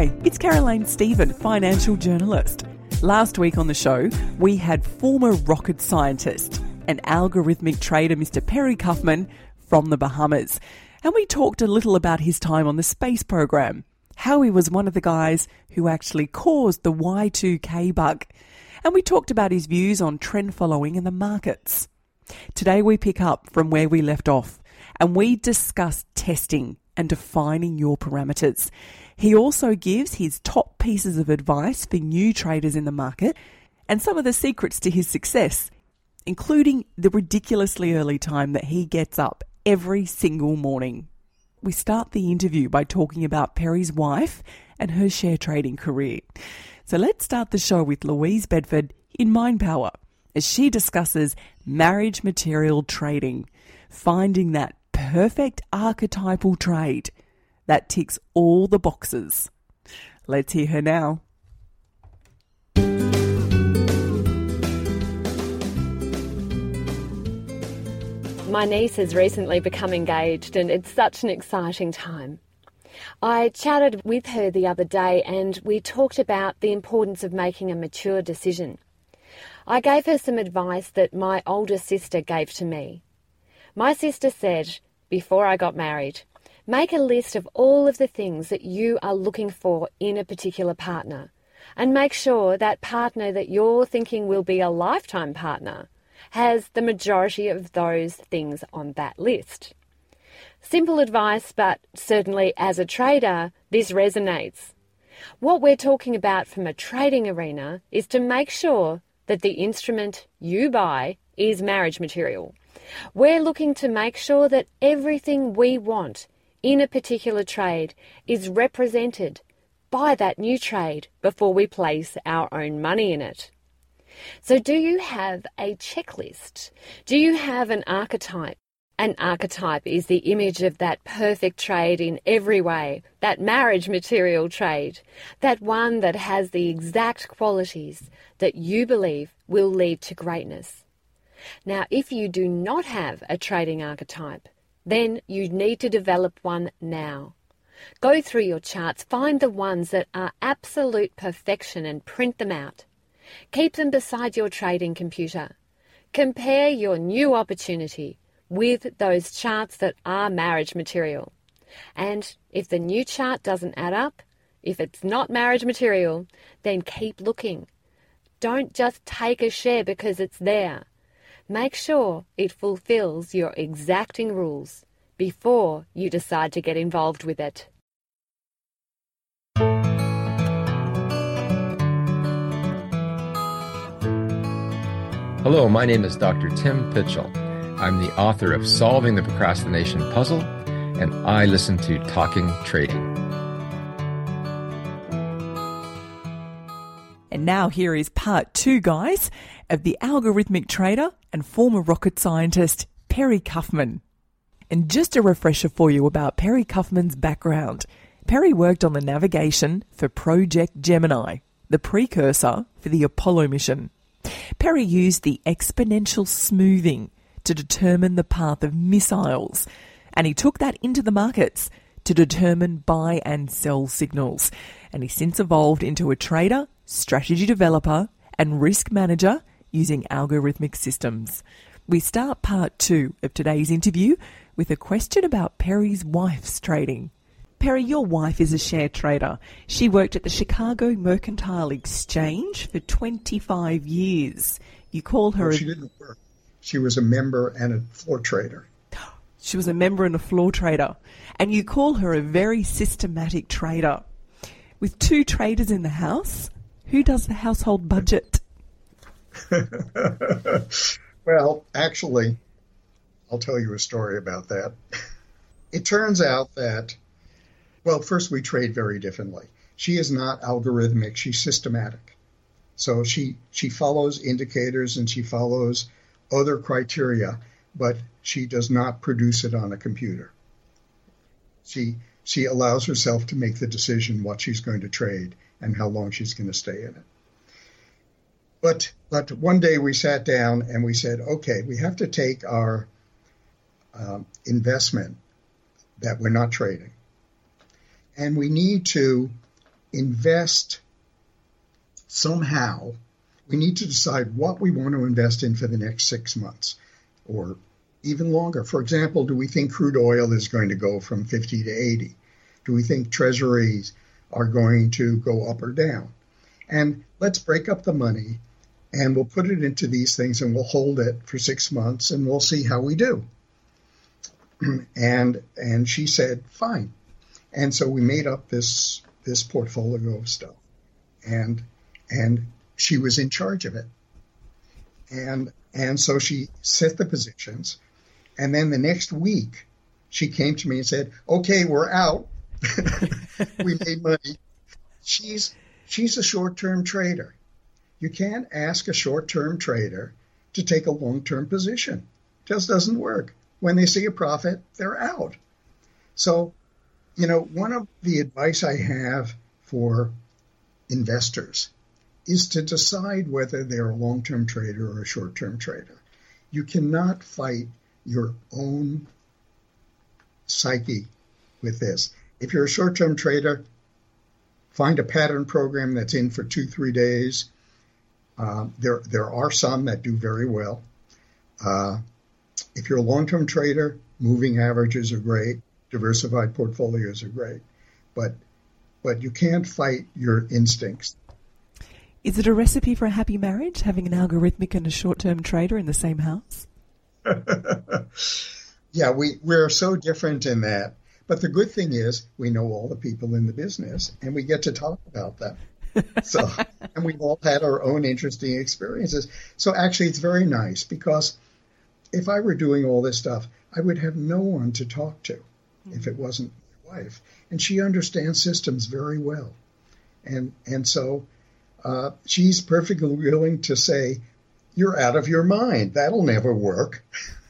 Hi, it's Caroline Stephen, financial journalist. Last week on the show, we had former rocket scientist and algorithmic trader Mr. Perry Kaufman from the Bahamas. And we talked a little about his time on the space program, how he was one of the guys who actually caused the Y2K bug. And we talked about his views on trend following in the markets. Today we pick up from where we left off and we discuss testing and defining your parameters. He also gives his top pieces of advice for new traders in the market and some of the secrets to his success, including the ridiculously early time that he gets up every single morning. We start the interview by talking about Perry's wife and her share trading career. So let's start the show with Louise Bedford in Mind Power as she discusses marriage material trading, finding that perfect archetypal trade that ticks all the boxes. Let's hear her now. My niece has recently become engaged, and it's such an exciting time. I chatted with her the other day and we talked about the importance of making a mature decision. I gave her some advice that my older sister gave to me. My sister said, before I got married, Make a list of all of the things that you are looking for in a particular partner and make sure that partner that you're thinking will be a lifetime partner has the majority of those things on that list. Simple advice, but certainly as a trader, this resonates. What we're talking about from a trading arena is to make sure that the instrument you buy is marriage material. We're looking to make sure that everything we want in a particular trade is represented by that new trade before we place our own money in it. So, do you have a checklist? Do you have an archetype? An archetype is the image of that perfect trade in every way, that marriage material trade, that one that has the exact qualities that you believe will lead to greatness. Now, if you do not have a trading archetype, then you need to develop one now. Go through your charts, find the ones that are absolute perfection and print them out. Keep them beside your trading computer. Compare your new opportunity with those charts that are marriage material. And if the new chart doesn't add up, if it's not marriage material, then keep looking. Don't just take a share because it's there. Make sure it fulfills your exacting rules before you decide to get involved with it. Hello, my name is Dr. Tim Pychyl. I'm the author of Solving the Procrastination Puzzle, and I listen to Talking Trading. And now here is part two, guys, of the algorithmic trader and former rocket scientist Perry Kaufman. And just a refresher for you about Perry Kaufman's background. Perry worked on the navigation for Project Gemini, the precursor for the Apollo mission. Perry used the exponential smoothing to determine the path of missiles, and he took that into the markets to determine buy and sell signals. And he since evolved into a trader, strategy developer, and risk manager using algorithmic systems. We start part two of today's interview with a question about Perry's wife's trading. Perry, your wife is a share trader. She worked at the Chicago Mercantile Exchange for 25 years. You call her. Well, she didn't work. She was a member and a floor trader. She was a member and a floor trader. And you call her a very systematic trader. With two traders in the house, who does the household budget? well, actually, I'll tell you a story about that. It turns out that, well, first, we trade very differently. She is not algorithmic, she's systematic. So she, she follows indicators and she follows other criteria, but she does not produce it on a computer. She, she allows herself to make the decision what she's going to trade and how long she's going to stay in it. But but one day we sat down and we said, okay, we have to take our um, investment that we're not trading, and we need to invest somehow. We need to decide what we want to invest in for the next six months or even longer. For example, do we think crude oil is going to go from 50 to 80? Do we think treasuries are going to go up or down? And let's break up the money and we'll put it into these things and we'll hold it for six months and we'll see how we do. and and she said, fine. And so we made up this this portfolio of stuff. And and she was in charge of it. And and so she set the positions. And then the next week she came to me and said, Okay, we're out. we made money. She's she's a short term trader. You can't ask a short term trader to take a long term position. It just doesn't work. When they see a profit, they're out. So, you know, one of the advice I have for investors is to decide whether they're a long term trader or a short term trader. You cannot fight your own psyche with this. If you're a short term trader, find a pattern program that's in for two, three days uh, there, there are some that do very well. Uh, if you're a long-term trader, moving averages are great. Diversified portfolios are great, but but you can't fight your instincts. Is it a recipe for a happy marriage, having an algorithmic and a short-term trader in the same house? yeah, we we're so different in that. But the good thing is we know all the people in the business and we get to talk about them so, and we've all had our own interesting experiences. So actually, it's very nice because if I were doing all this stuff, I would have no one to talk to if it wasn't my wife, and she understands systems very well, and and so uh, she's perfectly willing to say, "You're out of your mind. That'll never work."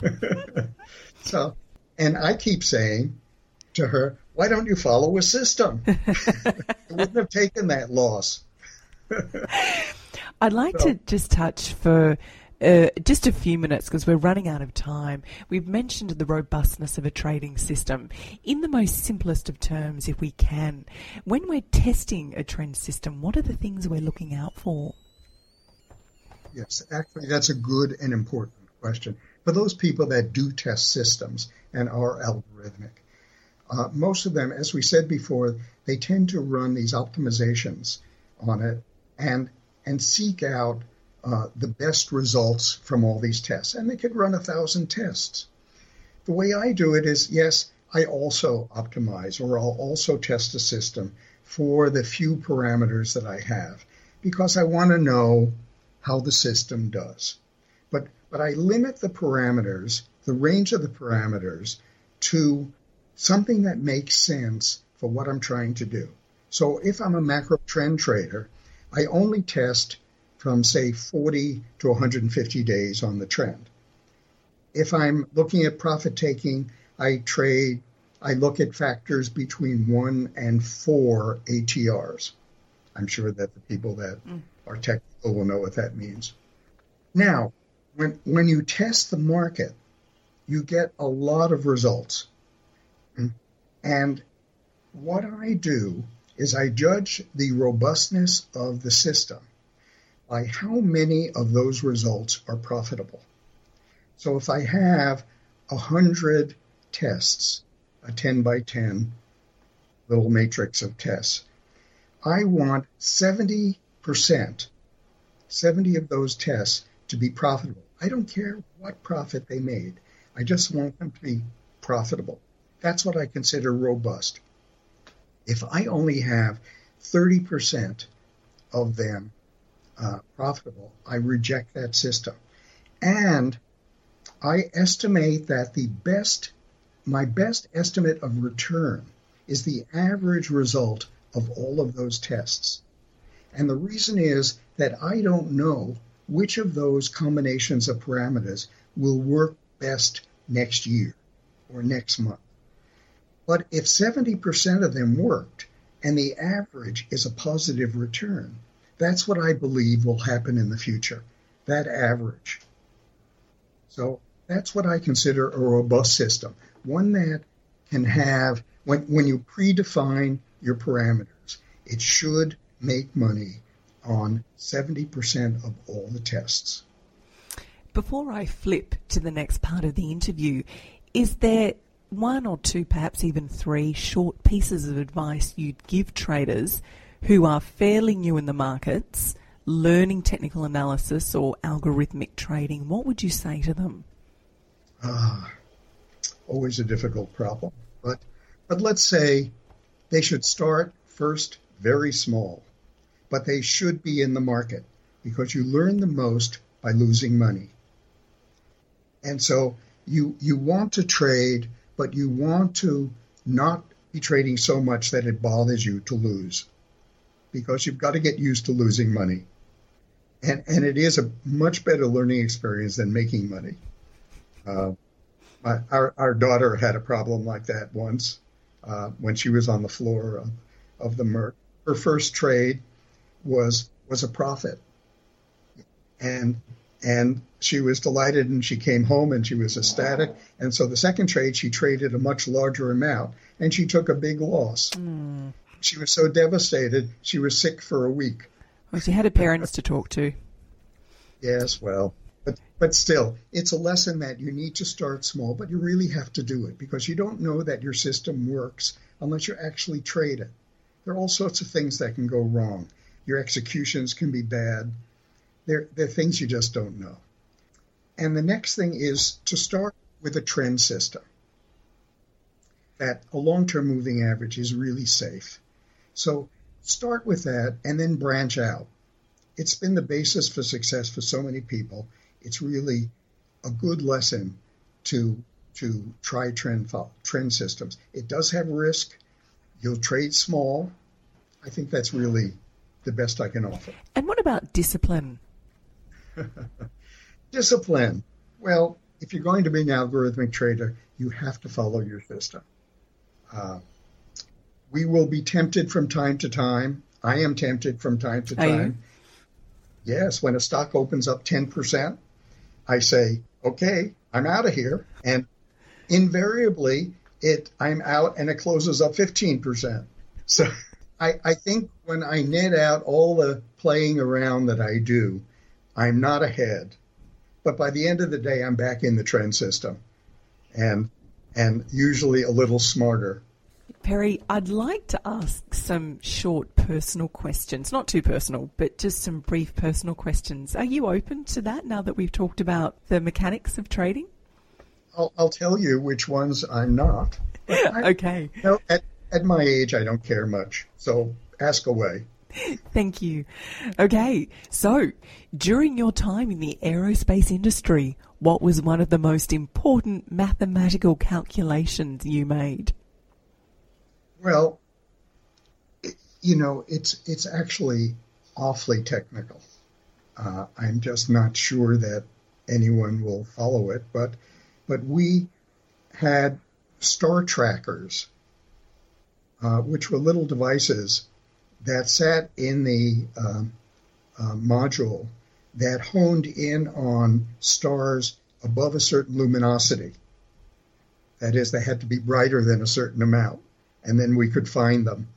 so, and I keep saying to her, why don't you follow a system? it wouldn't have taken that loss. I'd like so. to just touch for uh, just a few minutes because we're running out of time. We've mentioned the robustness of a trading system in the most simplest of terms, if we can. When we're testing a trend system, what are the things we're looking out for? Yes, actually, that's a good and important question. For those people that do test systems and are algorithmic, uh, most of them, as we said before, they tend to run these optimizations on it and and seek out uh, the best results from all these tests. And they could run a thousand tests. The way I do it is, yes, I also optimize or I'll also test a system for the few parameters that I have because I want to know how the system does. But but I limit the parameters, the range of the parameters to something that makes sense for what I'm trying to do. So if I'm a macro trend trader, I only test from say 40 to 150 days on the trend. If I'm looking at profit taking, I trade, I look at factors between one and four ATRs. I'm sure that the people that mm. are technical will know what that means. Now, when, when you test the market, you get a lot of results. And what I do is I judge the robustness of the system by how many of those results are profitable. So if I have 100 tests, a 10 by 10 little matrix of tests, I want 70%, 70 of those tests to be profitable. I don't care what profit they made. I just want them to be profitable. That's what I consider robust. If I only have 30% of them uh, profitable, I reject that system. And I estimate that the best, my best estimate of return is the average result of all of those tests. And the reason is that I don't know which of those combinations of parameters will work best next year or next month. But if 70% of them worked and the average is a positive return, that's what I believe will happen in the future, that average. So that's what I consider a robust system, one that can have, when, when you predefine your parameters it should make money on 70% of all the tests. Before I flip to the next part of the interview, is there one or two, perhaps even three, short pieces of advice you'd give traders who are fairly new in the markets, learning technical analysis or algorithmic trading? What would you say to them? Ah, always a difficult problem. But but let's say they should start first very small, but they should be in the market because you learn the most by losing money. And so you you want to trade, but you want to not be trading so much that it bothers you to lose because you've got to get used to losing money. And, and it is a much better learning experience than making money. Uh, my, our, our daughter had a problem like that once uh, when she was on the floor of, of the Merc. Her first trade was was a profit, and and she was delighted and she came home and she was ecstatic. And so the second trade she traded a much larger amount and she took a big loss. Mm. She was so devastated she was sick for a week. Well, she had her parents to talk to. Yes, well, but but still, it's a lesson that you need to start small, but you really have to do it because you don't know that your system works unless you actually trade it. There are all sorts of things that can go wrong. Your executions can be bad. There, are things you just don't know. And the next thing is to start with a trend system. That a long term moving average is really safe. So start with that and then branch out. It's been the basis for success for so many people it's really a good lesson to to try trend trend systems. It does have risk. You'll trade small. I think that's really the best I can offer. And what about discipline? discipline. Well, if you're going to be an algorithmic trader, you have to follow your system. Uh, we will be tempted from time to time. I am tempted from time to time. Yes, when a stock opens up 10%, I say, okay, I'm out of here. And invariably, it I'm out and it closes up 15%. So I, I think when I net out all the playing around that I do, I'm not ahead. But by the end of the day, I'm back in the trend system and and usually a little smarter Perry, I'd like to ask some short personal questions. Not too personal, but just some brief personal questions. Are you open to that now that we've talked about the mechanics of trading? I'll, I'll tell you which ones I'm not. I, okay. You know, at, at my age, I don't care much. So ask away. Thank you. Okay, so during your time in the aerospace industry, what was one of the most important mathematical calculations you made? Well, you know, it's it's actually awfully technical. Uh, I'm just not sure that anyone will follow it, but but we had star trackers, uh, which were little devices that sat in the uh, uh, module that honed in on stars above a certain luminosity. That is, they had to be brighter than a certain amount and then we could find them.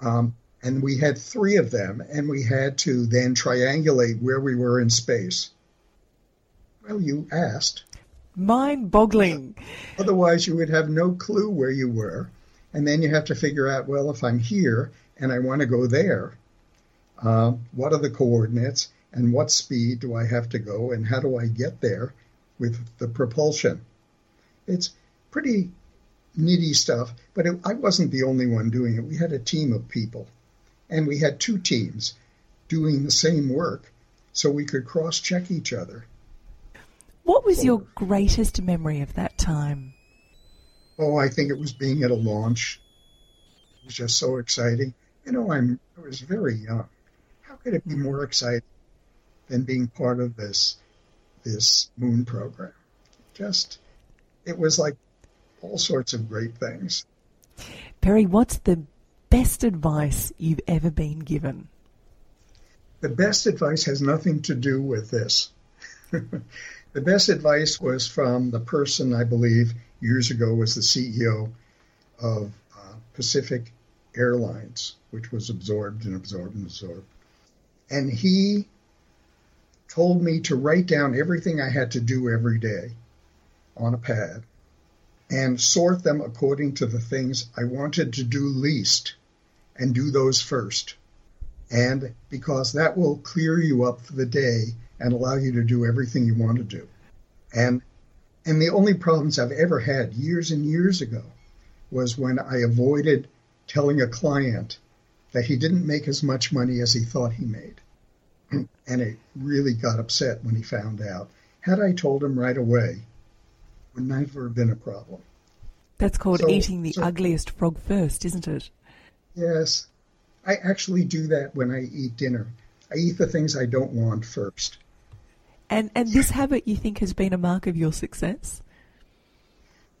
Um, and we had three of them, and we had to then triangulate where we were in space. Well, you asked. Mind boggling. Otherwise, you would have no clue where you were. And then you have to figure out well, if I'm here and I want to go there, uh, what are the coordinates and what speed do I have to go and how do I get there with the propulsion? It's pretty nitty stuff, but it, I wasn't the only one doing it. We had a team of people, and we had two teams doing the same work, so we could cross check each other. What was your greatest memory of that time? Oh, I think it was being at a launch. Was just so exciting. You know, I'm I was very young. How could it be more exciting than being part of this this moon program? Just it was like all sorts of great things. Perry, what's the best advice you've ever been given? The best advice has nothing to do with this. the best advice was from the person I believe years ago was the CEO of Pacific Airlines, which was absorbed and absorbed and absorbed. And he told me to write down everything I had to do every day on a pad and sort them according to the things I wanted to do least and do those first. And because that will clear you up for the day and allow you to do everything you want to do. And and the only problems I've ever had years and years ago was when I avoided telling a client that he didn't make as much money as he thought he made. And it really got upset when he found out. Had I told him right away, would never have been a problem. That's called so, eating the so, ugliest frog first, isn't it? Yes. I actually do that when I eat dinner. I eat the things I don't want first. And and this habit you think has been a mark of your success?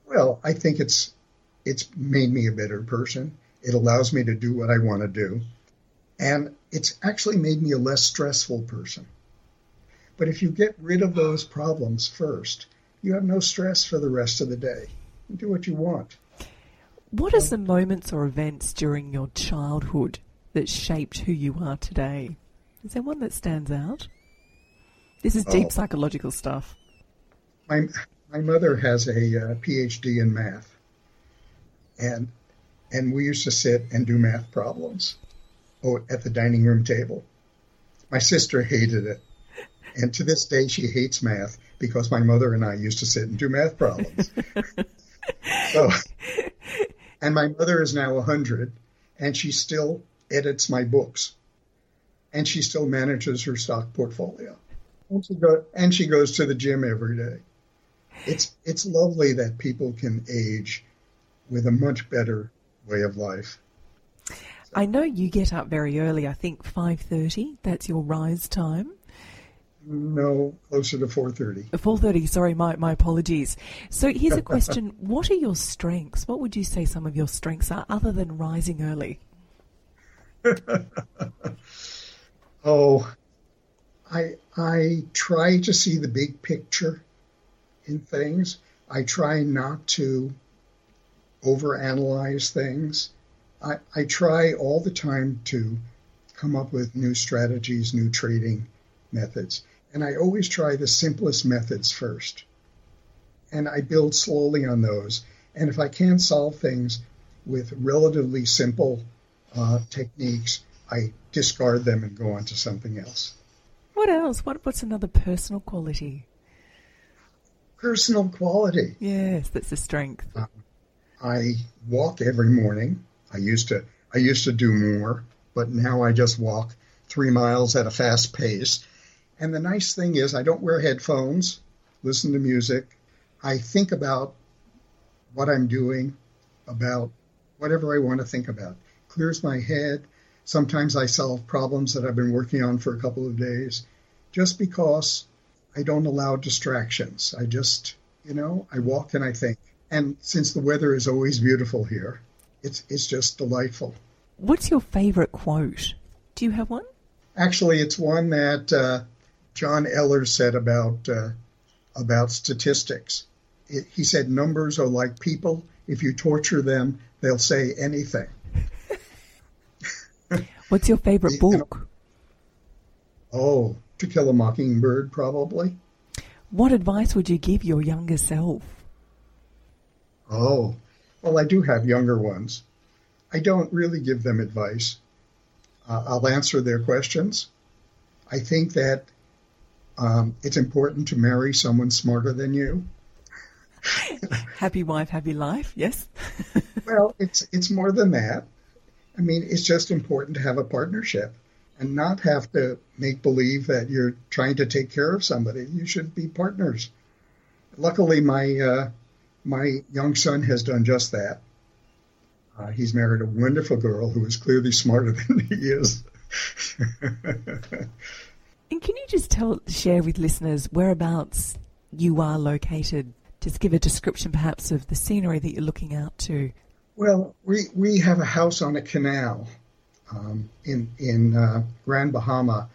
Well, I think it's it's made me a better person. It allows me to do what I want to do. And it's actually made me a less stressful person. But if you get rid of those problems first, you have no stress for the rest of the day. You do what you want. What are some moments or events during your childhood that shaped who you are today? Is there one that stands out? This is deep oh. psychological stuff. My my mother has a uh, PhD in math, and and we used to sit and do math problems, at the dining room table. My sister hated it, and to this day she hates math because my mother and I used to sit and do math problems. so, and my mother is now 100, and she still edits my books, and she still manages her stock portfolio and she go and she goes to the gym every day. It's it's lovely that people can age with a much better way of life. I know you get up very early. I think five thirty. That's your rise time. No, closer to four thirty. Four thirty. Sorry, my my apologies. So here's a question: What are your strengths? What would you say some of your strengths are, other than rising early? oh, I I try to see the big picture in things. I try not to overanalyze things. I, I try all the time to come up with new strategies, new trading methods. And I always try the simplest methods first. And I build slowly on those. And if I can't solve things with relatively simple uh, techniques, I discard them and go on to something else. What else? What what's another personal quality? Personal quality. Yes, that's a strength. Uh, I walk every morning. I used to I used to do more, but now I just walk three miles at a fast pace. And the nice thing is I don't wear headphones, listen to music. I think about what I'm doing, about whatever I want to think about. Clears my head, Sometimes I solve problems that I've been working on for a couple of days just because I don't allow distractions. I just, you know, I walk and I think. And since the weather is always beautiful here, it's it's just delightful. What's your favorite quote? Do you have one? Actually, it's one that uh, John Eller said about uh, about statistics. It, he said numbers are like people. If you torture them, they'll say anything. What's your favorite book? Oh, To Kill a Mockingbird, probably. What advice would you give your younger self? Oh, well, I do have younger ones. I don't really give them advice. Uh, I'll answer their questions. I think that um, it's important to marry someone smarter than you. happy wife, happy life. Yes. well, it's it's more than that. I mean, it's just important to have a partnership and not have to make believe that you're trying to take care of somebody. You should be partners. Luckily, my uh, my young son has done just that. Uh, he's married a wonderful girl who is clearly smarter than he is. and can you just tell, share with listeners whereabouts you are located? Just give a description, perhaps, of the scenery that you're looking out to well, we, we have a house on a canal um, in, in uh, Grand Bahama.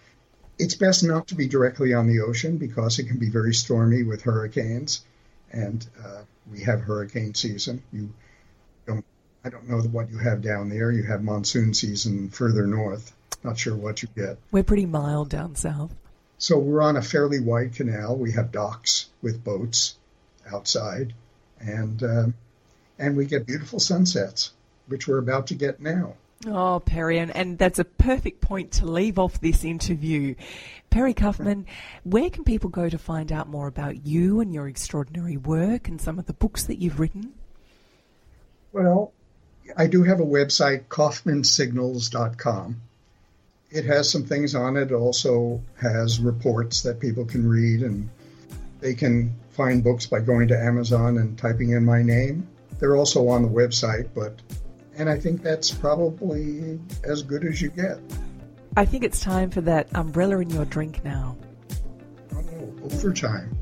It's best not to be directly on the ocean because it can be very stormy with hurricanes, and uh, we have hurricane season. You don't. I don't know what you have down there. You have monsoon season further north. Not sure what you get. We're pretty mild down south. So we're on a fairly wide canal. We have docks with boats outside, and uh, and we get beautiful sunsets, which we're about to get now. Oh, Perry, and, and that's a perfect point to leave off this interview. Perry Kaufman, where can people go to find out more about you and your extraordinary work and some of the books that you've written? Well, I do have a website, kaufmansignals.com. It has some things on it. It also has reports that people can read, and they can find books by going to Amazon and typing in my name. They're also on the website, but and I think that's probably as good as you get. I think it's time for that umbrella in your drink now. Oh, overtime.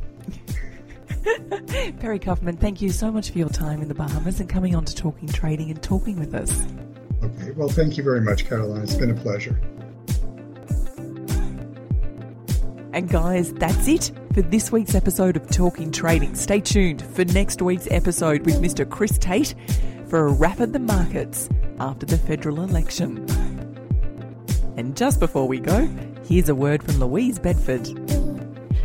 Perry Kaufman, thank you so much for your time in the Bahamas and coming on to Talking Trading and talking with us. Okay, well, thank you very much, Caroline. It's been a pleasure. And guys, that's it for this week's episode of Talking Trading. Stay tuned for next week's episode with Mr. Chris Tate for a wrap of the markets after the federal election. And just before we go, here's a word from Louise Bedford.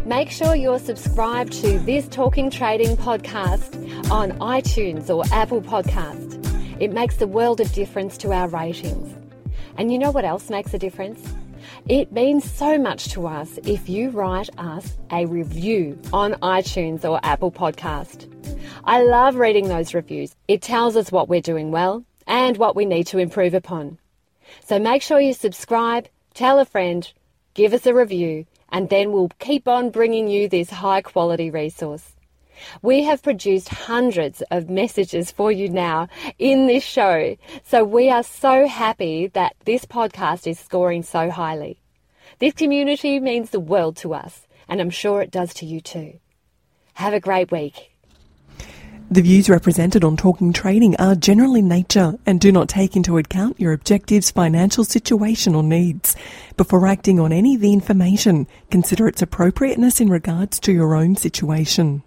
Make sure you're subscribed to this Talking Trading podcast on iTunes or Apple Podcast. It makes the world of difference to our ratings. And you know what else makes a difference? It means so much to us if you write us a review on iTunes or Apple Podcast. I love reading those reviews. It tells us what we're doing well and what we need to improve upon. So make sure you subscribe, tell a friend, give us a review, and then we'll keep on bringing you this high quality resource. We have produced hundreds of messages for you now in this show, so we are so happy that this podcast is scoring so highly. This community means the world to us, and I'm sure it does to you too. Have a great week. The views represented on Talking Trading are general in nature and do not take into account your objectives, financial situation, or needs. Before acting on any of the information, consider its appropriateness in regards to your own situation.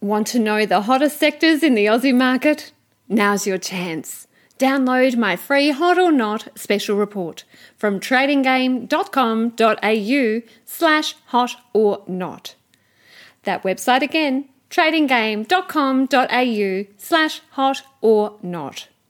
Want to know the hottest sectors in the Aussie market? Now's your chance. Download my free Hot or Not special report from tradinggame.com.au slash hot or not. That website again tradinggame.com.au slash hot or not.